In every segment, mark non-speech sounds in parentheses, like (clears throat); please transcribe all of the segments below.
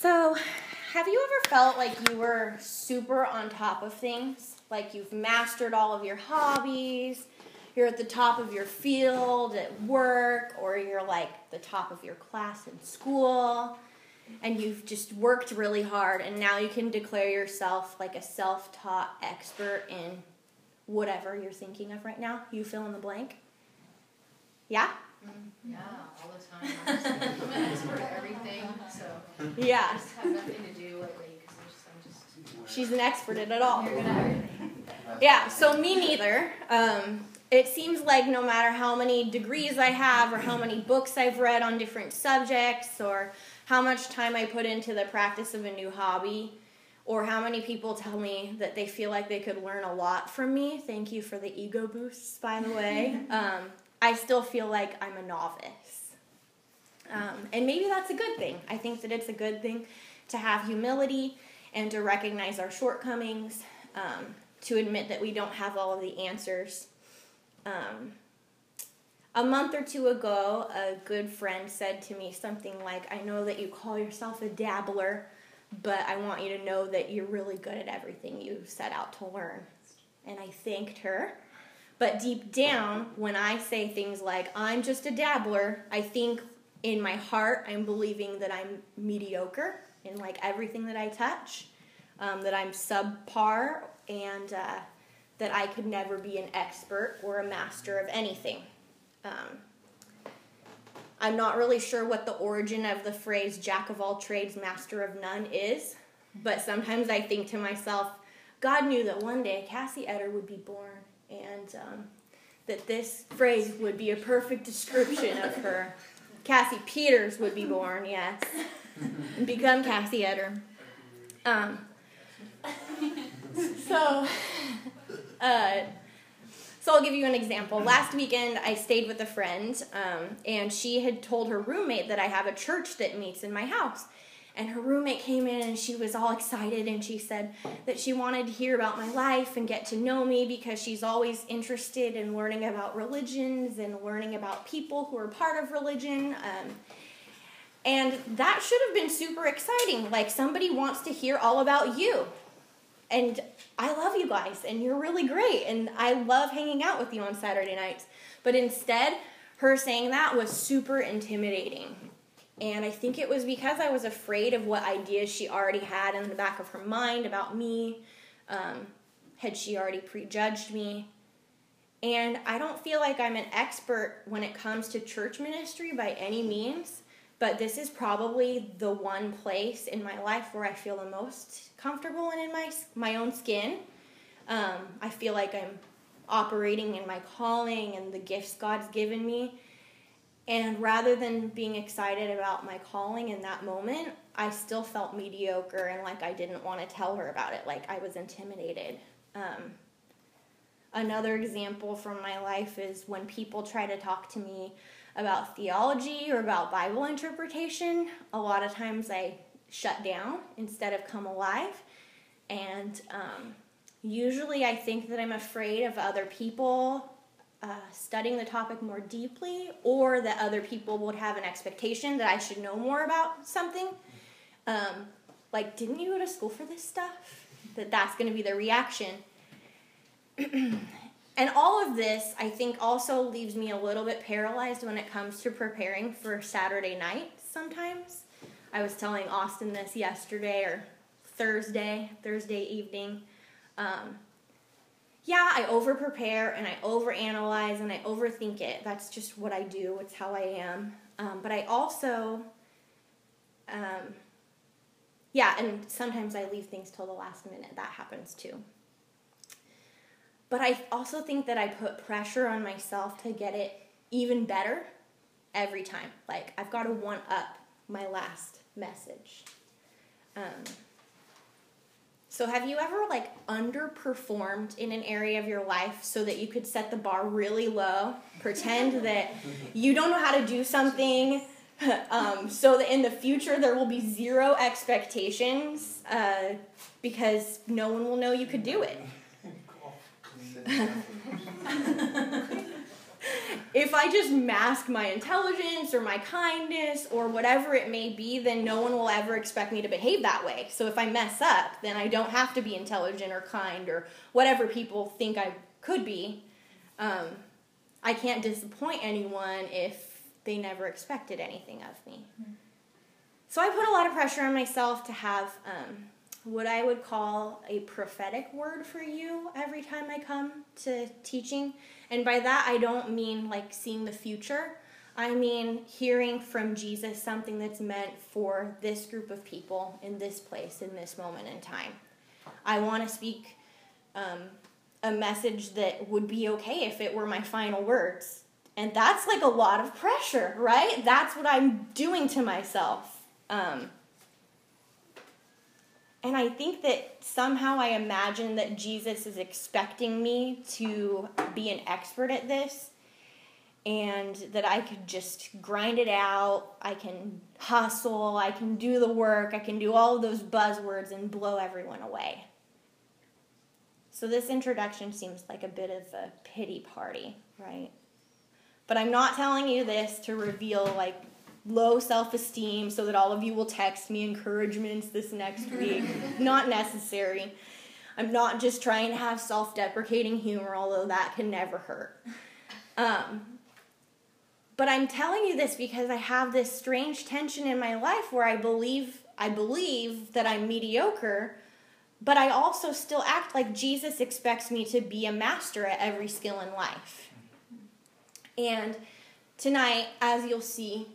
So, have you ever felt like you were super on top of things? Like you've mastered all of your hobbies, you're at the top of your field at work, or you're like the top of your class in school, and you've just worked really hard, and now you can declare yourself like a self taught expert in whatever you're thinking of right now? You fill in the blank? Yeah? Yeah, all the time. I'm an expert (laughs) everything, so Yeah. I just have nothing to do lately because I'm just, I'm just She's an expert at it all. you're good at everything. Yeah, so me neither. Um, it seems like no matter how many degrees I have, or how many books I've read on different subjects, or how much time I put into the practice of a new hobby, or how many people tell me that they feel like they could learn a lot from me. Thank you for the ego boosts, by the way. (laughs) Um, I still feel like I'm a novice. Um, and maybe that's a good thing. I think that it's a good thing to have humility and to recognize our shortcomings, um, to admit that we don't have all of the answers. Um, a month or two ago, a good friend said to me something like, I know that you call yourself a dabbler, but I want you to know that you're really good at everything you set out to learn. And I thanked her. But deep down, when I say things like, I'm just a dabbler, I think in my heart, I'm believing that I'm mediocre in like everything that I touch, um, that I'm subpar, and uh, that I could never be an expert or a master of anything. Um, I'm not really sure what the origin of the phrase jack of all trades, master of none is, but sometimes I think to myself, God knew that one day Cassie Etter would be born and um, that this phrase would be a perfect description of her. Cassie Peters would be born, yes, and become Cassie Etter. Um, so, (laughs) uh, so I'll give you an example. Last weekend, I stayed with a friend, um, and she had told her roommate that I have a church that meets in my house. And her roommate came in and she was all excited and she said that she wanted to hear about my life and get to know me because she's always interested in learning about religions and learning about people who are part of religion. Um, and that should have been super exciting. Like somebody wants to hear all about you. And I love you guys and you're really great and I love hanging out with you on Saturday nights. But instead, her saying that was super intimidating. And I think it was because I was afraid of what ideas she already had in the back of her mind about me. Um, had she already prejudged me? And I don't feel like I'm an expert when it comes to church ministry by any means, but this is probably the one place in my life where I feel the most comfortable and in my, my own skin. Um, I feel like I'm operating in my calling and the gifts God's given me. And rather than being excited about my calling in that moment, I still felt mediocre and like I didn't want to tell her about it, like I was intimidated. Um, another example from my life is when people try to talk to me about theology or about Bible interpretation, a lot of times I shut down instead of come alive. And um, usually I think that I'm afraid of other people uh, studying the topic more deeply, or that other people would have an expectation that I should know more about something. Um, like, didn't you go to school for this stuff? That that's going to be the reaction. (clears throat) and all of this, I think, also leaves me a little bit paralyzed when it comes to preparing for Saturday night sometimes. I was telling Austin this yesterday or Thursday, Thursday evening. Um, yeah, I over prepare and I over analyze and I overthink it. That's just what I do, it's how I am. Um, but I also, um, yeah, and sometimes I leave things till the last minute. That happens too. But I also think that I put pressure on myself to get it even better every time. Like, I've got to one up my last message. Um, so, have you ever like underperformed in an area of your life so that you could set the bar really low? Pretend that (laughs) you don't know how to do something, (laughs) um, so that in the future there will be zero expectations uh, because no one will know you could do it. (laughs) if I just mask my intelligence or my kindness or whatever it may be, then no one will ever expect me to behave that way. So if I mess up, then I don't have to be intelligent or kind or whatever people think I could be. Um, I can't disappoint anyone if they never expected anything of me. So I put a lot of pressure on myself to have um, what I would call a prophetic word for you every time I come to teaching. And by that, I don't mean like seeing the future. I mean hearing from Jesus something that's meant for this group of people in this place, in this moment in time. I want to speak um, a message that would be okay if it were my final words. And that's like a lot of pressure, right? That's what I'm doing to myself. Um, and I think that somehow I imagine that Jesus is expecting me to be an expert at this and that I could just grind it out. I can hustle, I can do the work, I can do all of those buzzwords and blow everyone away. So this introduction seems like a bit of a pity party, right? But I'm not telling you this to reveal like low self esteem so that all of you will text me encouragements this next (laughs) week. not necessary. I'm not just trying to have self deprecating humor, although that can never hurt. Um, but I'm telling you this because I have this strange tension in my life where I believe I believe that I'm mediocre, but I also still act like Jesus expects me to be a master at every skill in life. And tonight, as you'll see,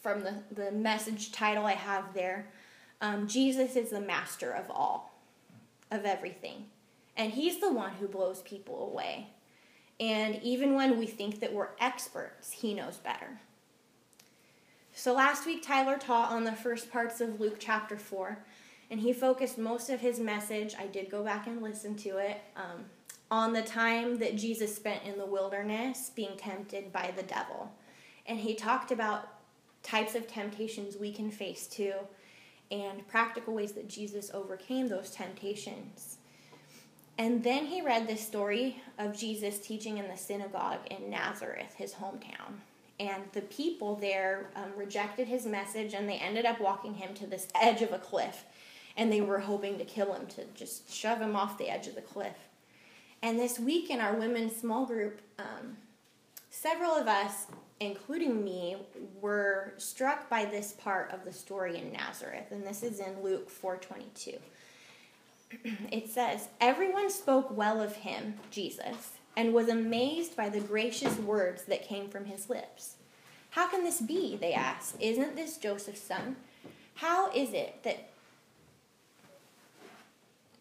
from the, the message title I have there, um, Jesus is the master of all, of everything. And he's the one who blows people away. And even when we think that we're experts, he knows better. So last week, Tyler taught on the first parts of Luke chapter 4, and he focused most of his message, I did go back and listen to it, um, on the time that Jesus spent in the wilderness being tempted by the devil. And he talked about types of temptations we can face too, and practical ways that Jesus overcame those temptations. And then he read this story of Jesus teaching in the synagogue in Nazareth, his hometown. And the people there um, rejected his message and they ended up walking him to this edge of a cliff. And they were hoping to kill him, to just shove him off the edge of the cliff. And this week in our women's small group, um, several of us including me, were struck by this part of the story in Nazareth, and this is in Luke 4:22. (clears throat) It says, "Everyone spoke well of him, Jesus, and was amazed by the gracious words that came from his lips. How can this be?" they asked. "Isn't this Joseph's son? How is it that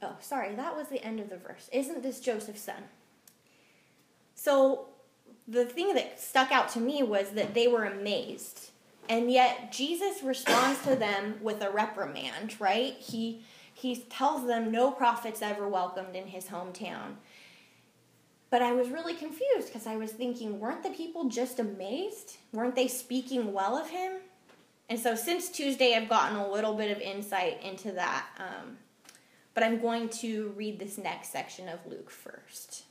Oh, sorry, that was the end of the verse. Isn't this Joseph's son? So the thing that stuck out to me was that they were amazed. And yet Jesus responds to them with a reprimand, right? He he tells them no prophet's ever welcomed in his hometown. But I was really confused because I was thinking, weren't the people just amazed? Weren't they speaking well of him? And so since Tuesday, I've gotten a little bit of insight into that. Um, but I'm going to read this next section of Luke first.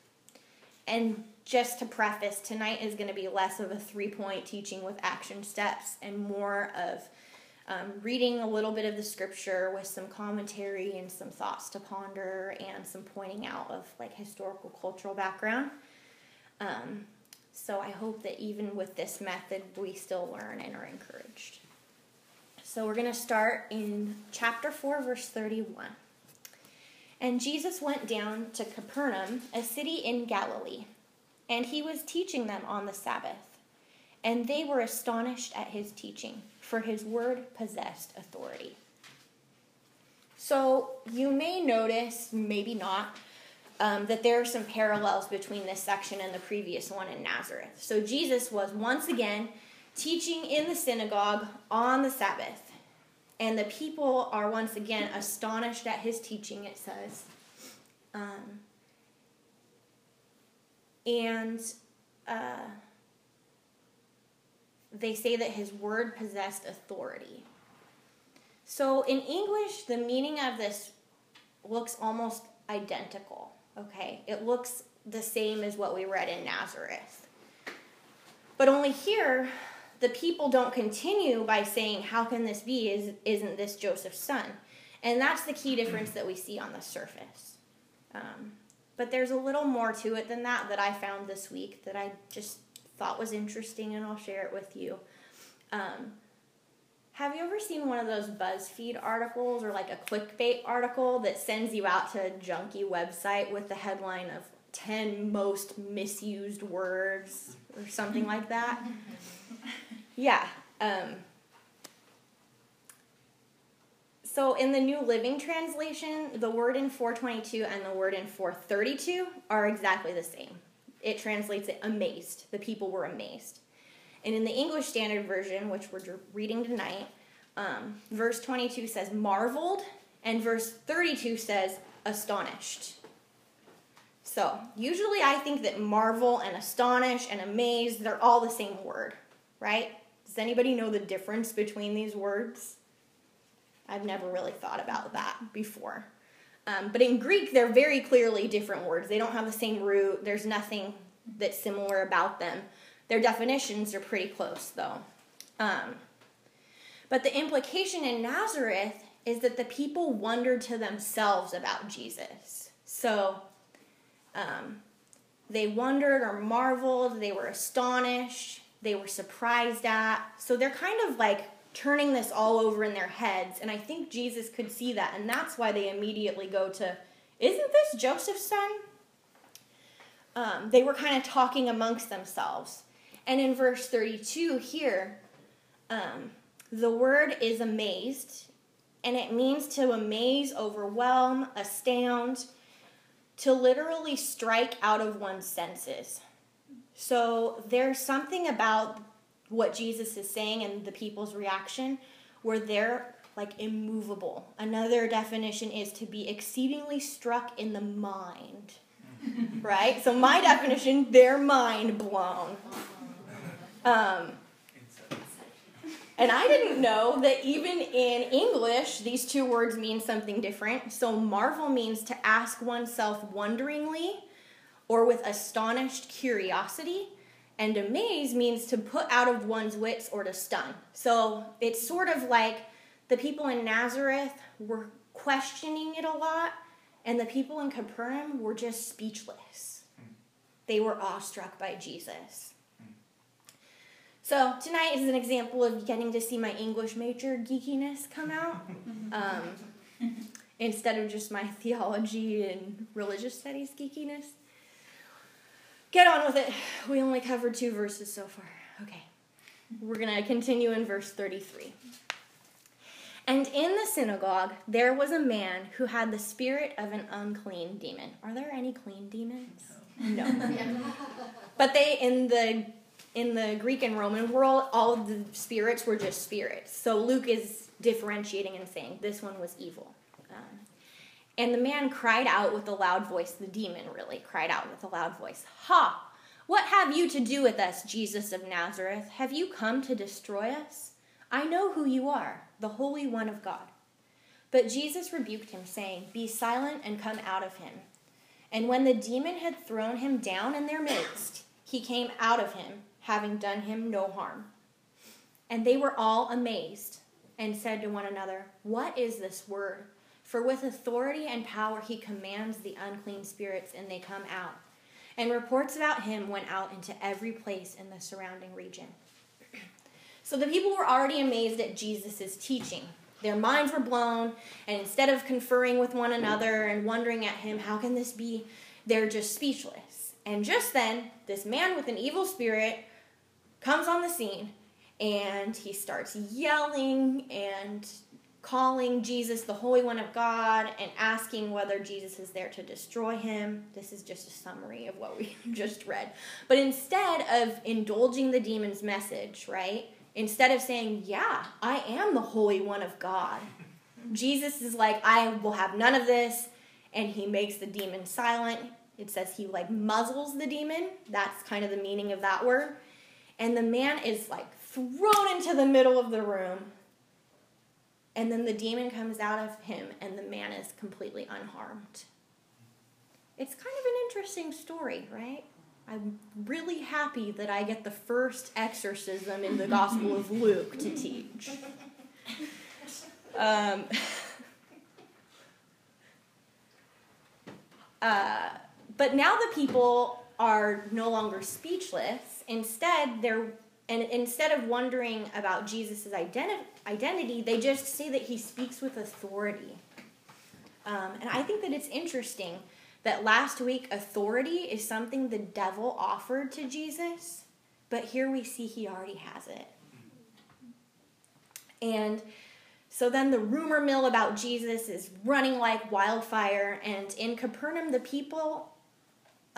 And just to preface, tonight is going to be less of a three point teaching with action steps and more of um, reading a little bit of the scripture with some commentary and some thoughts to ponder and some pointing out of like historical cultural background. Um, so I hope that even with this method, we still learn and are encouraged. So we're going to start in chapter 4, verse 31. And Jesus went down to Capernaum, a city in Galilee and he was teaching them on the Sabbath. And they were astonished at his teaching, for his word possessed authority. So you may notice, maybe not, um, that there are some parallels between this section and the previous one in Nazareth. So Jesus was once again teaching in the synagogue on the Sabbath. And the people are once again astonished at his teaching, it says. Um, and uh, they say that his word possessed authority. So in English, the meaning of this looks almost identical. Okay, it looks the same as what we read in Nazareth. But only here, the people don't continue by saying, How can this be? Is, isn't this Joseph's son? And that's the key difference that we see on the surface. Um, but there's a little more to it than that that I found this week that I just thought was interesting, and I'll share it with you. Um, have you ever seen one of those BuzzFeed articles or like a clickbait article that sends you out to a junky website with the headline of 10 most misused words or something like that? (laughs) Yeah. Um, so in the New Living Translation, the word in 422 and the word in 432 are exactly the same. It translates it amazed. The people were amazed. And in the English Standard Version, which we're reading tonight, um, verse 22 says marveled, and verse 32 says astonished. So, usually I think that marvel and astonish and amaze, they're all the same word, right? Does anybody know the difference between these words? I've never really thought about that before. Um, but in Greek, they're very clearly different words. They don't have the same root, there's nothing that's similar about them. Their definitions are pretty close, though. Um, but the implication in Nazareth is that the people wondered to themselves about Jesus. So um, they wondered or marveled, they were astonished, they were surprised at. So they're kind of like turning this all over in their heads. And I think Jesus could see that. And that's why they immediately go to, Isn't this Joseph's son? Um, they were kind of talking amongst themselves. And in verse 32 here, um, the word is amazed, and it means to amaze, overwhelm, astound, to literally strike out of one's senses. So there's something about what Jesus is saying and the people's reaction where they're like immovable. Another definition is to be exceedingly struck in the mind. (laughs) right? So my definition, they're mind blown. Um, and I didn't know that even in English, these two words mean something different. So marvel means to ask oneself wonderingly or with astonished curiosity. And amaze means to put out of one's wits or to stun. So it's sort of like the people in Nazareth were questioning it a lot, and the people in Capernaum were just speechless. Hmm. They were awestruck by Jesus. So tonight is an example of getting to see my English major geekiness come out. Um, (laughs) instead of just my theology and religious studies geekiness. Get on with it. We only covered two verses so far. Okay. We're going to continue in verse 33. And in the synagogue there was a man who had the spirit of an unclean demon. Are there any clean demons? No. but they in the in the Greek and Roman world, all of the spirits were just spirits. So Luke is differentiating and saying this one was evil. Um, and the man cried out with a loud voice, the demon really cried out with a loud voice, Ha! What have you to do with us, Jesus of Nazareth? Have you come to destroy us? I know who you are, the Holy One of God. But Jesus rebuked him, saying, Be silent and come out of him. And when the demon had thrown him down in their midst, he came out of him having done him no harm. And they were all amazed and said to one another, What is this word? For with authority and power he commands the unclean spirits, and they come out. And reports about him went out into every place in the surrounding region. So the people were already amazed at Jesus' teaching. Their minds were blown, and instead of conferring with one another and wondering at him, how can this be? They're just speechless. And just then, this man with an evil spirit comes on the scene and he starts yelling and calling Jesus the Holy One of God and asking whether Jesus is there to destroy him. This is just a summary of what we (laughs) just read. But instead of indulging the demon's message, right? Instead of saying, Yeah, I am the Holy One of God, Jesus is like, I will have none of this. And he makes the demon silent. It says he like muzzles the demon. That's kind of the meaning of that word and the man is like thrown into the middle of the room. And then the demon comes out of him, and the man is completely unharmed. It's kind of an interesting story, right? I'm really happy that I get the first exorcism in the Gospel of Luke to teach. Um, (laughs) uh, but now the people are no longer speechless. Instead, they're and instead of wondering about Jesus' identi- identity, they just say that he speaks with authority. Um, and I think that it's interesting that last week authority is something the devil offered to Jesus, but here we see he already has it. And so then the rumor mill about Jesus is running like wildfire, and in Capernaum, the people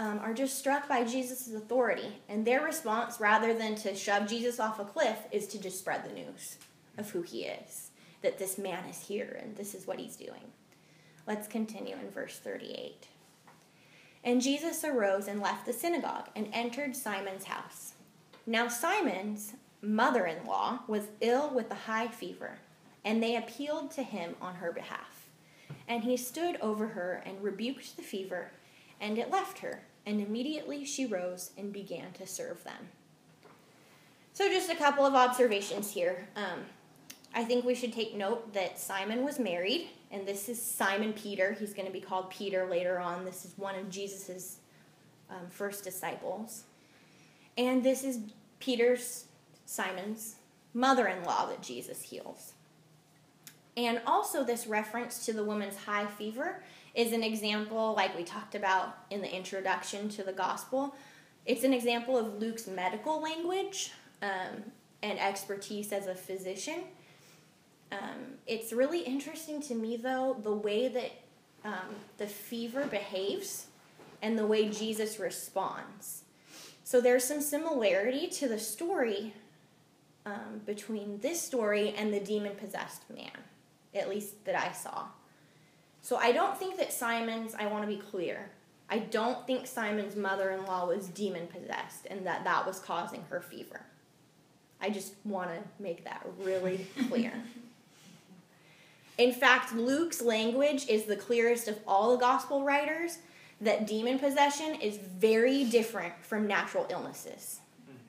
um, are just struck by Jesus' authority. And their response, rather than to shove Jesus off a cliff, is to just spread the news of who he is, that this man is here and this is what he's doing. Let's continue in verse 38. And Jesus arose and left the synagogue and entered Simon's house. Now, Simon's mother in law was ill with a high fever, and they appealed to him on her behalf. And he stood over her and rebuked the fever, and it left her, and immediately she rose and began to serve them. So, just a couple of observations here. Um, I think we should take note that Simon was married, and this is Simon Peter. He's going to be called Peter later on. This is one of Jesus's um, first disciples. And this is Peter's, Simon's mother in law that Jesus heals. And also, this reference to the woman's high fever is an example, like we talked about in the introduction to the gospel. It's an example of Luke's medical language um, and expertise as a physician. Um, it's really interesting to me, though, the way that um, the fever behaves and the way Jesus responds. So there's some similarity to the story um, between this story and the demon possessed man, at least that I saw. So I don't think that Simon's, I want to be clear, I don't think Simon's mother in law was demon possessed and that that was causing her fever. I just want to make that really clear. (laughs) In fact, Luke's language is the clearest of all the gospel writers that demon possession is very different from natural illnesses.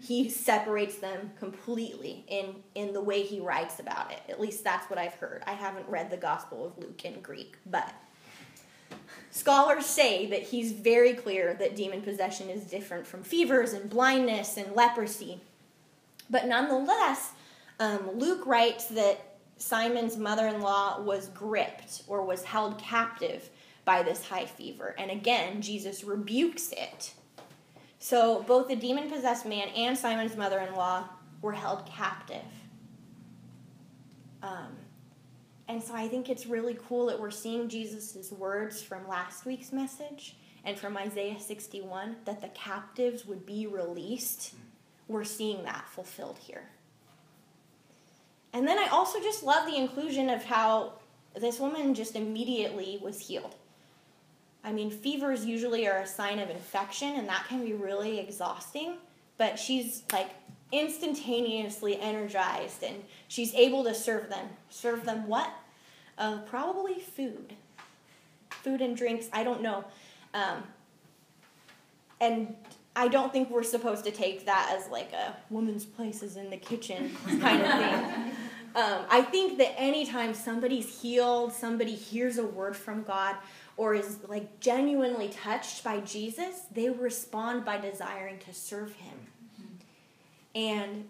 He separates them completely in, in the way he writes about it. At least that's what I've heard. I haven't read the Gospel of Luke in Greek, but scholars say that he's very clear that demon possession is different from fevers and blindness and leprosy. But nonetheless, um, Luke writes that Simon's mother in law was gripped or was held captive by this high fever. And again, Jesus rebukes it. So both the demon possessed man and Simon's mother in law were held captive. Um, and so I think it's really cool that we're seeing Jesus' words from last week's message and from Isaiah 61 that the captives would be released. We're seeing that fulfilled here. And then I also just love the inclusion of how this woman just immediately was healed. I mean, fevers usually are a sign of infection, and that can be really exhausting. But she's like instantaneously energized, and she's able to serve them. Serve them what? Uh, probably food. Food and drinks, I don't know. Um, and I don't think we're supposed to take that as like a woman's place is in the kitchen kind of thing. (laughs) Um, I think that anytime somebody's healed, somebody hears a word from God, or is like genuinely touched by Jesus, they respond by desiring to serve Him. And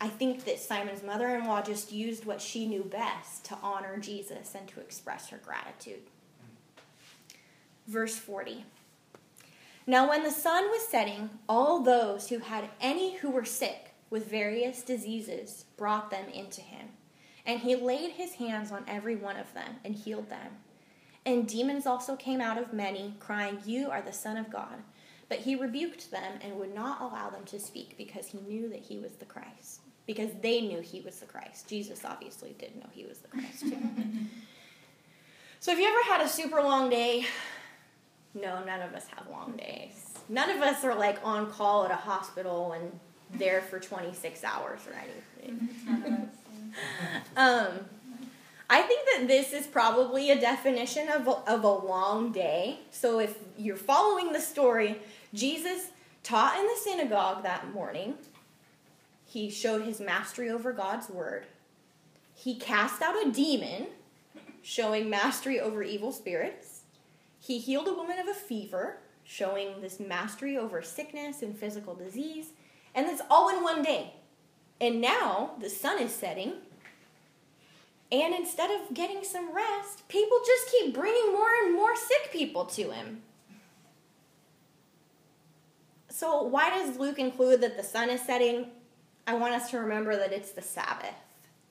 I think that Simon's mother in law just used what she knew best to honor Jesus and to express her gratitude. Verse 40. Now, when the sun was setting, all those who had any who were sick with various diseases brought them into him. And he laid his hands on every one of them and healed them. And demons also came out of many, crying, You are the Son of God. But he rebuked them and would not allow them to speak because he knew that he was the Christ. Because they knew he was the Christ. Jesus obviously did know he was the Christ too. (laughs) so, have you ever had a super long day no, none of us have long days. None of us are like on call at a hospital and there for 26 hours or anything. (laughs) um, I think that this is probably a definition of a, of a long day. So if you're following the story, Jesus taught in the synagogue that morning. He showed his mastery over God's word. He cast out a demon, showing mastery over evil spirits. He healed a woman of a fever, showing this mastery over sickness and physical disease. And that's all in one day. And now the sun is setting. And instead of getting some rest, people just keep bringing more and more sick people to him. So, why does Luke include that the sun is setting? I want us to remember that it's the Sabbath.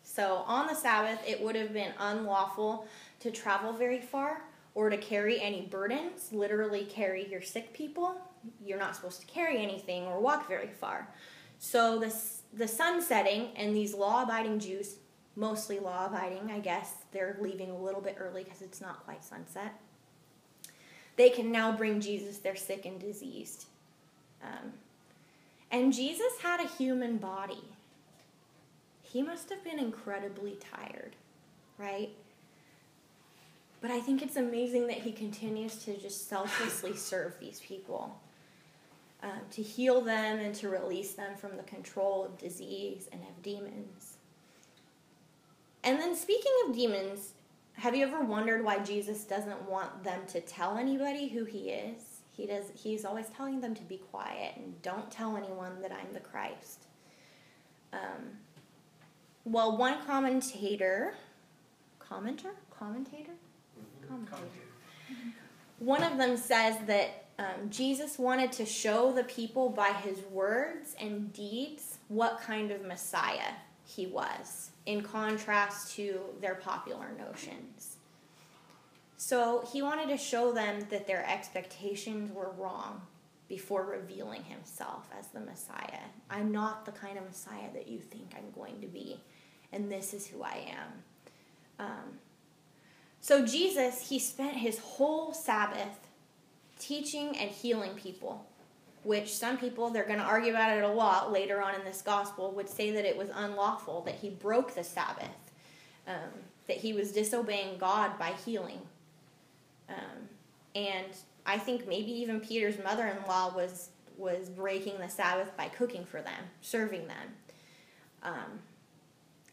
So, on the Sabbath, it would have been unlawful to travel very far or to carry any burdens, literally carry your sick people. You're not supposed to carry anything or walk very far. So, the, the sun setting and these law abiding Jews, mostly law abiding, I guess, they're leaving a little bit early because it's not quite sunset. They can now bring Jesus their sick and diseased um, and Jesus had a human body. He must have been incredibly tired, right? But I think it's amazing that he continues to just selflessly serve these people, um, to heal them and to release them from the control of disease and of demons. And then, speaking of demons, have you ever wondered why Jesus doesn't want them to tell anybody who he is? He does he's always telling them to be quiet and don't tell anyone that I'm the Christ. Um, well, one commentator, commenter, commentator, mm-hmm. commentator. One of them says that um, Jesus wanted to show the people by his words and deeds what kind of Messiah he was, in contrast to their popular notions. So he wanted to show them that their expectations were wrong before revealing himself as the Messiah. I'm not the kind of Messiah that you think I'm going to be, and this is who I am. Um, so Jesus, he spent his whole Sabbath teaching and healing people, which some people, they're going to argue about it a lot later on in this gospel, would say that it was unlawful, that he broke the Sabbath, um, that he was disobeying God by healing. Um, and I think maybe even Peter's mother-in-law was was breaking the Sabbath by cooking for them, serving them. Um,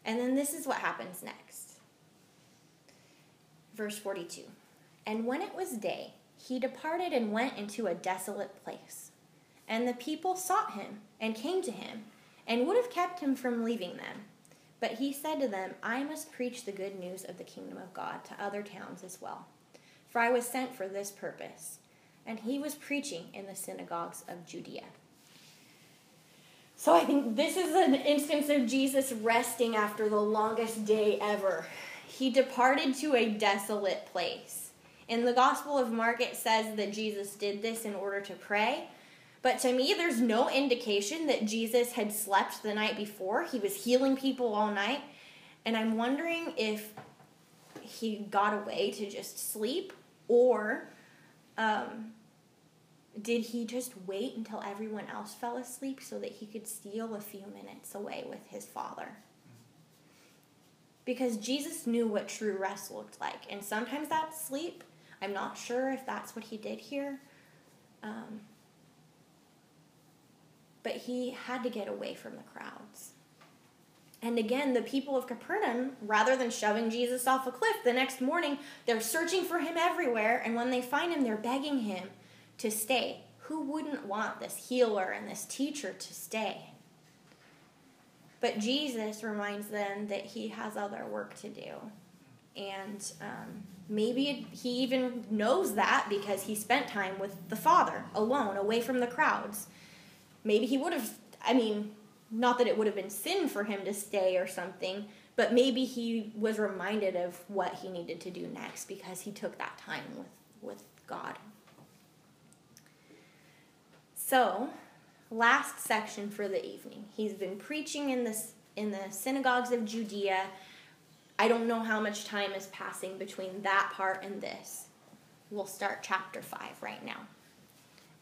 and then this is what happens next. Verse 42. And when it was day, he departed and went into a desolate place. And the people sought him and came to him and would have kept him from leaving them. But he said to them, I must preach the good news of the kingdom of God to other towns as well for I was sent for this purpose. And he was preaching in the synagogues of Judea. So I think this is an instance of Jesus resting after the longest day ever. He departed to a desolate place. In the Gospel of Mark, it says that Jesus did this in order to pray. But to me, there's no indication that Jesus had slept the night before. He was healing people all night. And I'm wondering if he got away to just sleep or um, did he just wait until everyone else fell asleep so that he could steal a few minutes away with his father? Because Jesus knew what true rest looked like. And sometimes that's sleep. I'm not sure if that's what he did here. Um, but he had to get away from the crowds. And again, the people of Capernaum, rather than shoving Jesus off a cliff the next morning, they're searching for him everywhere. And when they find him, they're begging him to stay. Who wouldn't want this healer and this teacher to stay? But Jesus reminds them that he has other work to do. And um, maybe he even knows that because he spent time with the Father alone, away from the crowds. Maybe he would have, I mean, not that it would have been sin for him to stay or something, but maybe he was reminded of what he needed to do next because he took that time with, with God. So, last section for the evening. He's been preaching in the, in the synagogues of Judea. I don't know how much time is passing between that part and this. We'll start chapter 5 right now.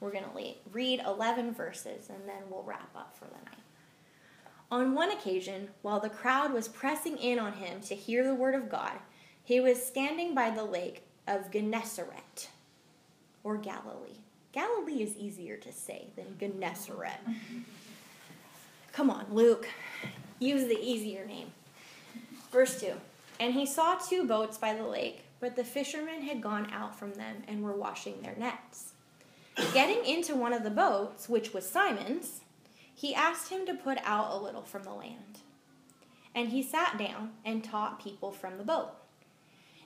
We're going to read 11 verses and then we'll wrap up for the night. On one occasion, while the crowd was pressing in on him to hear the word of God, he was standing by the lake of Gennesaret, or Galilee. Galilee is easier to say than Gennesaret. (laughs) Come on, Luke. Use the easier name. Verse 2 And he saw two boats by the lake, but the fishermen had gone out from them and were washing their nets. Getting into one of the boats, which was Simon's, he asked him to put out a little from the land. And he sat down and taught people from the boat.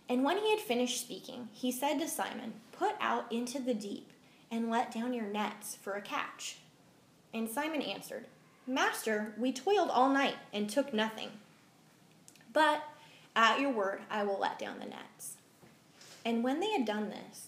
And when he had finished speaking, he said to Simon, Put out into the deep and let down your nets for a catch. And Simon answered, Master, we toiled all night and took nothing. But at your word, I will let down the nets. And when they had done this,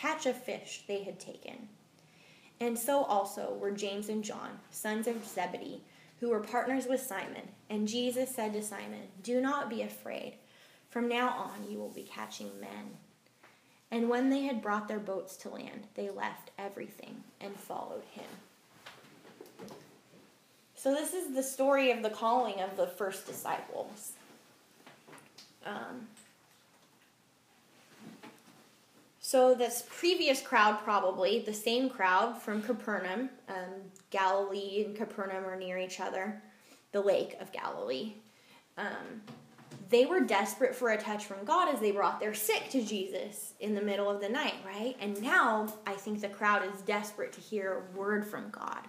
catch of fish they had taken. And so also were James and John, sons of Zebedee, who were partners with Simon. And Jesus said to Simon, Do not be afraid. From now on you will be catching men. And when they had brought their boats to land, they left everything and followed him. So, this is the story of the calling of the first disciples. Um, so, this previous crowd, probably the same crowd from Capernaum, um, Galilee and Capernaum are near each other, the Lake of Galilee. Um, they were desperate for a touch from God as they brought their sick to Jesus in the middle of the night, right? And now I think the crowd is desperate to hear a word from God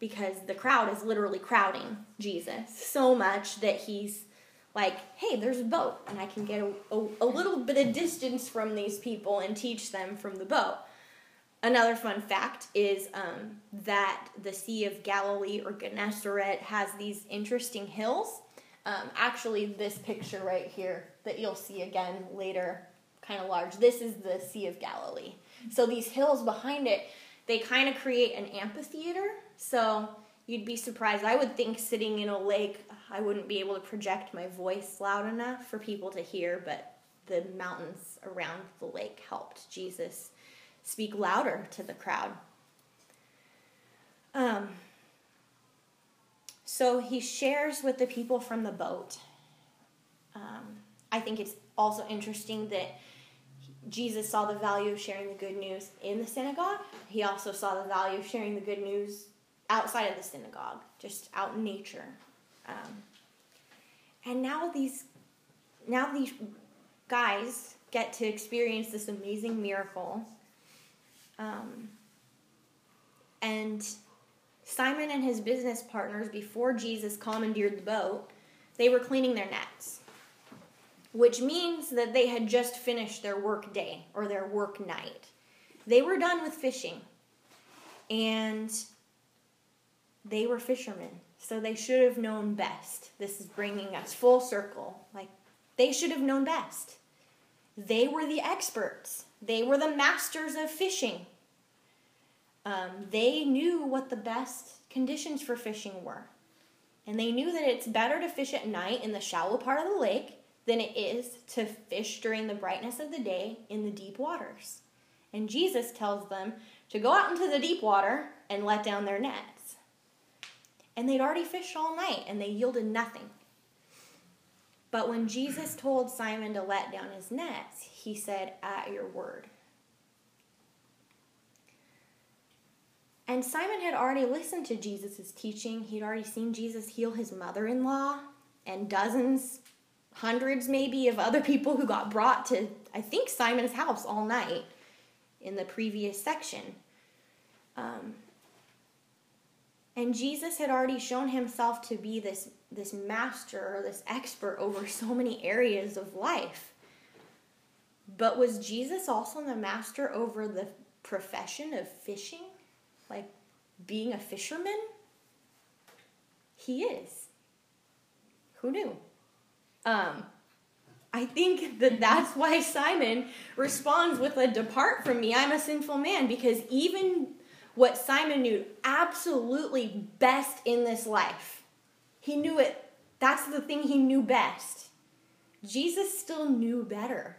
because the crowd is literally crowding Jesus so much that he's like, hey, there's a boat, and I can get a, a, a little bit of distance from these people and teach them from the boat. Another fun fact is um, that the Sea of Galilee or Gennesaret has these interesting hills um, actually, this picture right here that you'll see again later, kind of large, this is the Sea of Galilee. So these hills behind it, they kind of create an amphitheater. So you'd be surprised. I would think sitting in a lake, I wouldn't be able to project my voice loud enough for people to hear, but the mountains around the lake helped Jesus speak louder to the crowd. Um, so he shares with the people from the boat. Um, I think it's also interesting that Jesus saw the value of sharing the good news in the synagogue. He also saw the value of sharing the good news outside of the synagogue, just out in nature. Um, and now these, now these guys get to experience this amazing miracle. Um, and Simon and his business partners, before Jesus commandeered the boat, they were cleaning their nets, which means that they had just finished their work day or their work night. They were done with fishing, and they were fishermen, so they should have known best. This is bringing us full circle. Like, they should have known best. They were the experts, they were the masters of fishing. Um, they knew what the best conditions for fishing were. And they knew that it's better to fish at night in the shallow part of the lake than it is to fish during the brightness of the day in the deep waters. And Jesus tells them to go out into the deep water and let down their nets. And they'd already fished all night and they yielded nothing. But when Jesus told Simon to let down his nets, he said, At your word. And Simon had already listened to Jesus' teaching. He'd already seen Jesus heal his mother in law and dozens, hundreds maybe, of other people who got brought to, I think, Simon's house all night in the previous section. Um, and Jesus had already shown himself to be this, this master or this expert over (laughs) so many areas of life. But was Jesus also the master over the profession of fishing? like being a fisherman? He is. Who knew? Um, I think that (laughs) that's why Simon responds with a depart from me, I'm a sinful man, because even what Simon knew absolutely best in this life. He knew it. That's the thing he knew best. Jesus still knew better.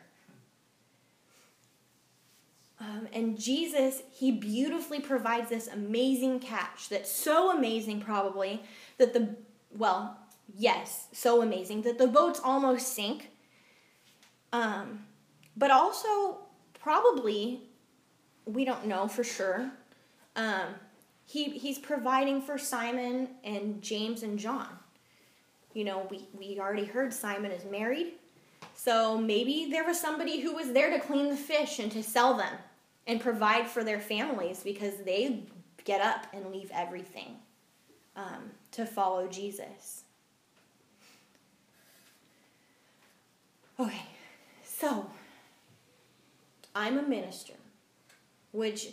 Um, and Jesus, he beautifully provides this amazing catch that's so amazing, probably, that the, well, yes, so amazing that the boats almost sink. Um, but also, probably, we don't know for sure. Um, he, he's providing for Simon and James and John. You know, we, we already heard Simon is married. So maybe there was somebody who was there to clean the fish and to sell them and provide for their families because they get up and leave everything um, to follow Jesus. Okay, so I'm a minister, which,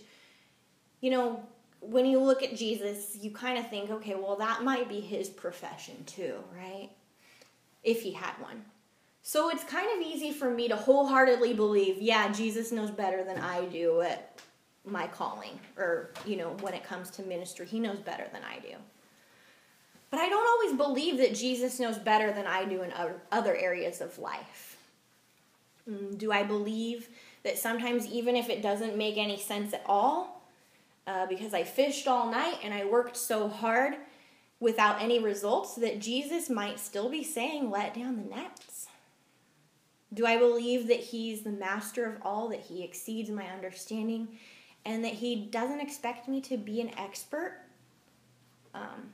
you know, when you look at Jesus, you kind of think, okay, well, that might be his profession too, right? If he had one. So it's kind of easy for me to wholeheartedly believe, yeah, Jesus knows better than I do at my calling, or, you know, when it comes to ministry, he knows better than I do. But I don't always believe that Jesus knows better than I do in other areas of life. Mm, do I believe that sometimes, even if it doesn't make any sense at all, uh, because I fished all night and I worked so hard without any results, that Jesus might still be saying, let down the nets? Do I believe that He's the master of all, that He exceeds my understanding, and that He doesn't expect me to be an expert? Um,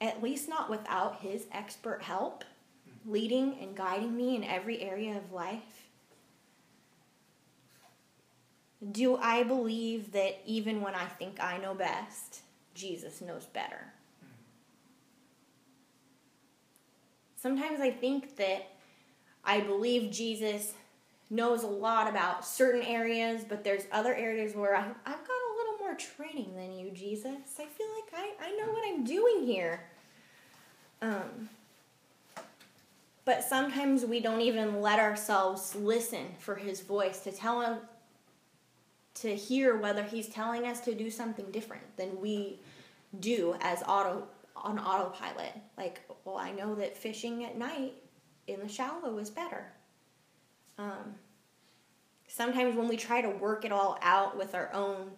at least not without His expert help, leading and guiding me in every area of life. Do I believe that even when I think I know best, Jesus knows better? Sometimes I think that I believe Jesus knows a lot about certain areas, but there's other areas where I, I've got a little more training than you, Jesus. I feel like I, I know what I'm doing here. Um, but sometimes we don't even let ourselves listen for his voice to tell him to hear whether he's telling us to do something different than we do as auto on autopilot. Like, well, I know that fishing at night in the shallow is better. Um, sometimes when we try to work it all out with our own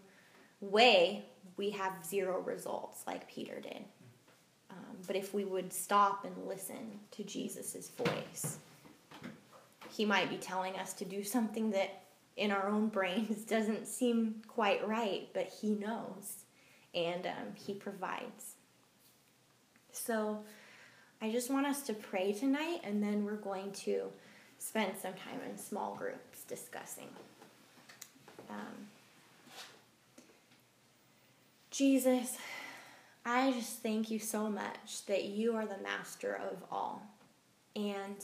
way, we have zero results, like Peter did. Um, but if we would stop and listen to Jesus' voice, he might be telling us to do something that in our own brains (laughs) doesn't seem quite right, but he knows and um, he provides. So, I just want us to pray tonight, and then we're going to spend some time in small groups discussing. Um, Jesus, I just thank you so much that you are the master of all. And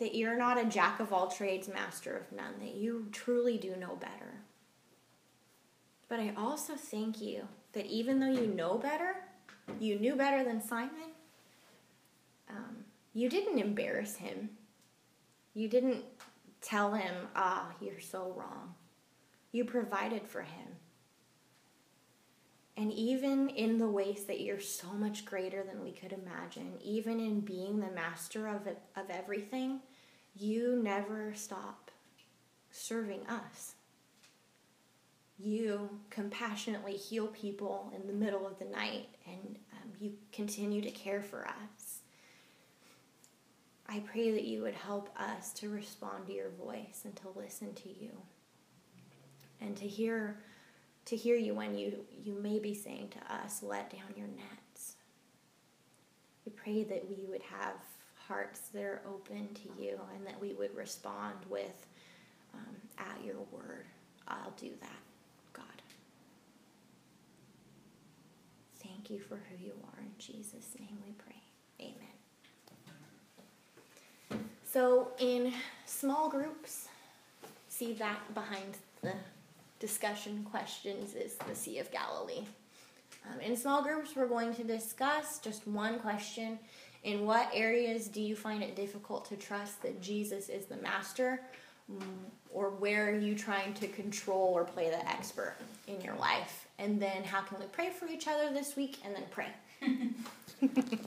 that you're not a jack of all trades, master of none, that you truly do know better. But I also thank you that even though you know better, you knew better than Simon. Um, you didn't embarrass him. You didn't tell him, ah, you're so wrong. You provided for him. And even in the ways that you're so much greater than we could imagine, even in being the master of, of everything, you never stop serving us. You compassionately heal people in the middle of the night and um, you continue to care for us. I pray that you would help us to respond to your voice and to listen to you. And to hear to hear you when you you may be saying to us let down your nets. We pray that we would have hearts that are open to you and that we would respond with um, at your word i'll do that God. thank you for who you are. In Jesus' name we pray. Amen. So, in small groups, see that behind the discussion questions is the Sea of Galilee. Um, in small groups, we're going to discuss just one question. In what areas do you find it difficult to trust that Jesus is the master? Mm, or where are you trying to control or play the expert in your life? And then how can we pray for each other this week and then pray? (laughs)